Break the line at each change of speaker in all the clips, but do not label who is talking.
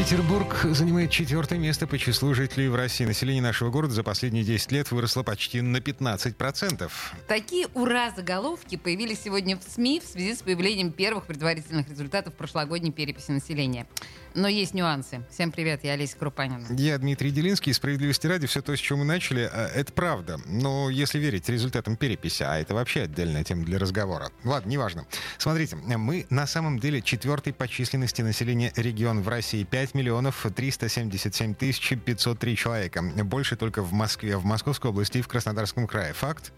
Петербург занимает четвертое место по числу жителей в России. Население нашего города за последние 10 лет выросло почти на 15%.
Такие ура-заголовки появились сегодня в СМИ в связи с появлением первых предварительных результатов прошлогодней переписи населения. Но есть нюансы. Всем привет, я Олеся Крупанина.
Я Дмитрий Делинский. Справедливости ради, все то, с чего мы начали, а, это правда. Но если верить результатам переписи, а это вообще отдельная тема для разговора. Ладно, неважно. Смотрите, мы на самом деле четвертый по численности населения регион в России. 5 миллионов 377 тысяч 503 человека. Больше только в Москве, в Московской области и в Краснодарском крае. Факт?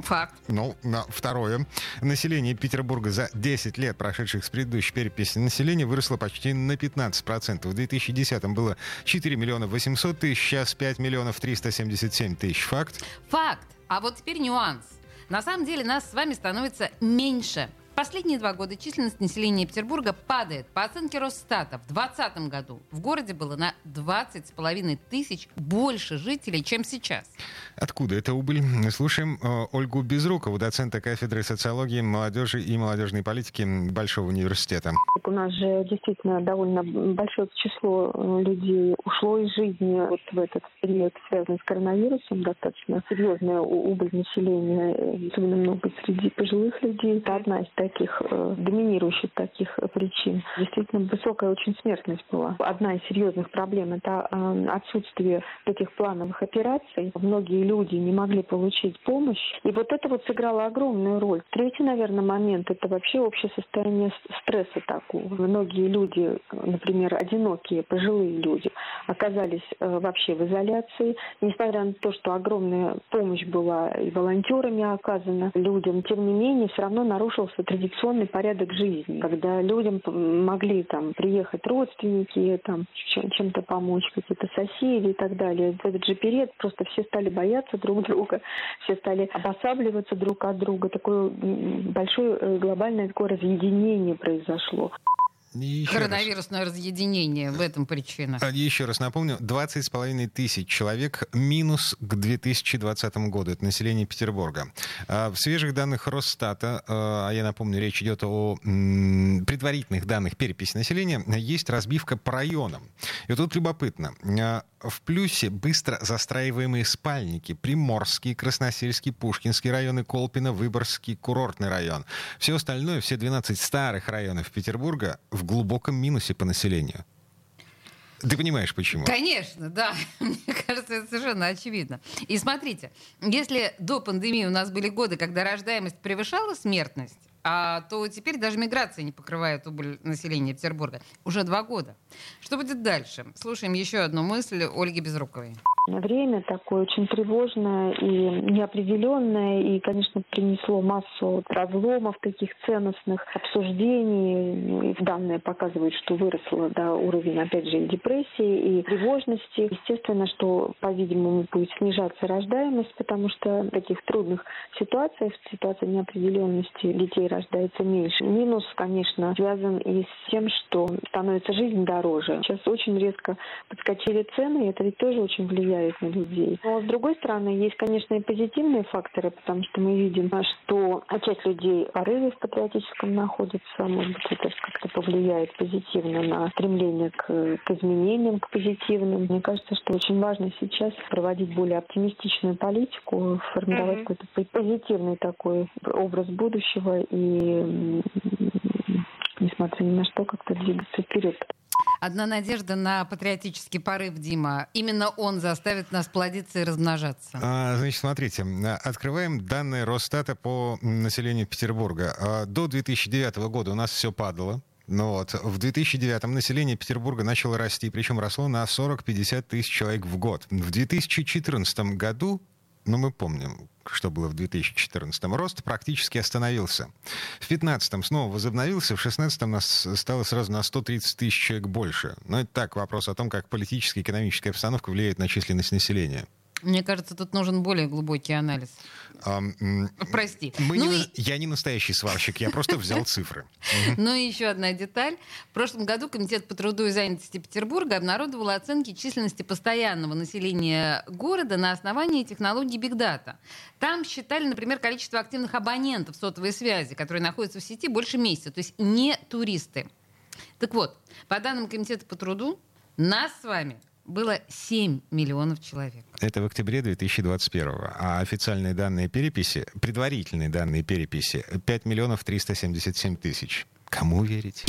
Факт.
Ну, на второе. Население Петербурга за 10 лет, прошедших с предыдущей переписи населения, выросло почти на 15%. В 2010-м было 4 миллиона 800 тысяч, сейчас 5 миллионов 377 тысяч. Факт?
Факт. А вот теперь нюанс. На самом деле нас с вами становится меньше. Последние два года численность населения Петербурга падает. По оценке Росстата, в 2020 году в городе было на 20,5 тысяч больше жителей, чем сейчас.
Откуда эта убыль? Слушаем э, Ольгу Безрукову, доцента кафедры социологии, молодежи и молодежной политики Большого университета.
У нас же действительно довольно большое число э, людей ушло из жизни вот в этот период, связанный с коронавирусом. Достаточно серьезная убыль населения, особенно много среди пожилых людей. Это одна из таких э, доминирующих таких причин. Действительно высокая очень смертность была. Одна из серьезных проблем – это э, отсутствие таких плановых операций. Многие люди не могли получить помощь. И вот это вот сыграло огромную роль. Третий, наверное, момент – это вообще общее состояние стресса такого. Многие люди, например, одинокие, пожилые люди, оказались э, вообще в изоляции. Несмотря на то, что огромная помощь была и волонтерами оказана людям, тем не менее, все равно нарушился традиционный порядок жизни, когда людям могли там приехать родственники, там чем-то помочь, какие-то соседи и так далее. В этот же период просто все стали бояться друг друга, все стали обосабливаться друг от друга. Такое большое э, глобальное такое разъединение произошло.
Еще Коронавирусное раз. разъединение, в этом причина.
А, еще раз напомню, 20,5 тысяч человек минус к 2020 году. Это население Петербурга. А, в свежих данных Росстата, а я напомню, речь идет о предварительных данных переписи населения, есть разбивка по районам. И вот тут любопытно в плюсе быстро застраиваемые спальники. Приморский, Красносельский, Пушкинский районы, Колпино, Выборгский, курортный район. Все остальное, все 12 старых районов Петербурга в глубоком минусе по населению. Ты понимаешь, почему?
Конечно, да. Мне кажется, это совершенно очевидно. И смотрите, если до пандемии у нас были годы, когда рождаемость превышала смертность, а, то теперь даже миграция не покрывает убыль населения Петербурга. Уже два года. Что будет дальше? Слушаем еще одну мысль Ольги Безруковой.
Время такое очень тревожное и неопределенное, и, конечно, принесло массу разломов таких ценностных обсуждений. Ну, и данные показывают, что выросло да, уровень, опять же, и депрессии, и тревожности. Естественно, что, по-видимому, будет снижаться рождаемость, потому что в таких трудных ситуациях, в ситуации неопределенности детей рождается меньше. Минус, конечно, связан и с тем, что становится жизнь дороже. Сейчас очень резко подскочили цены, и это ведь тоже очень влияет влияет на людей. Но с другой стороны, есть, конечно, и позитивные факторы, потому что мы видим, что часть людей в порыве в патриотическом находится, может быть, это как-то повлияет позитивно на стремление к, к изменениям, к позитивным. Мне кажется, что очень важно сейчас проводить более оптимистичную политику, формировать mm-hmm. какой-то позитивный такой образ будущего и несмотря ни на что, как-то двигаться вперед.
Одна надежда на патриотический порыв, Дима. Именно он заставит нас плодиться и размножаться.
А, значит, смотрите. Открываем данные Росстата по населению Петербурга. А, до 2009 года у нас все падало. Ну вот, в 2009-м население Петербурга начало расти, причем росло на 40-50 тысяч человек в год. В 2014 году но мы помним, что было в 2014 рост практически остановился. В 2015 снова возобновился, в 2016 нас стало сразу на 130 тысяч человек больше. Но это так, вопрос о том, как политическая и экономическая обстановка влияет на численность населения.
Мне кажется, тут нужен более глубокий анализ. А, Прости.
Мы ну не, и... Я не настоящий сварщик, я просто взял цифры.
Ну и еще одна деталь. В прошлом году Комитет по труду и занятости Петербурга обнародовал оценки численности постоянного населения города на основании технологий Big Data. Там считали, например, количество активных абонентов сотовой связи, которые находятся в сети больше месяца, то есть не туристы. Так вот, по данным Комитета по труду, нас с вами было 7 миллионов человек.
Это в октябре 2021. А официальные данные переписи, предварительные данные переписи, 5 миллионов 377 тысяч. Кому верить?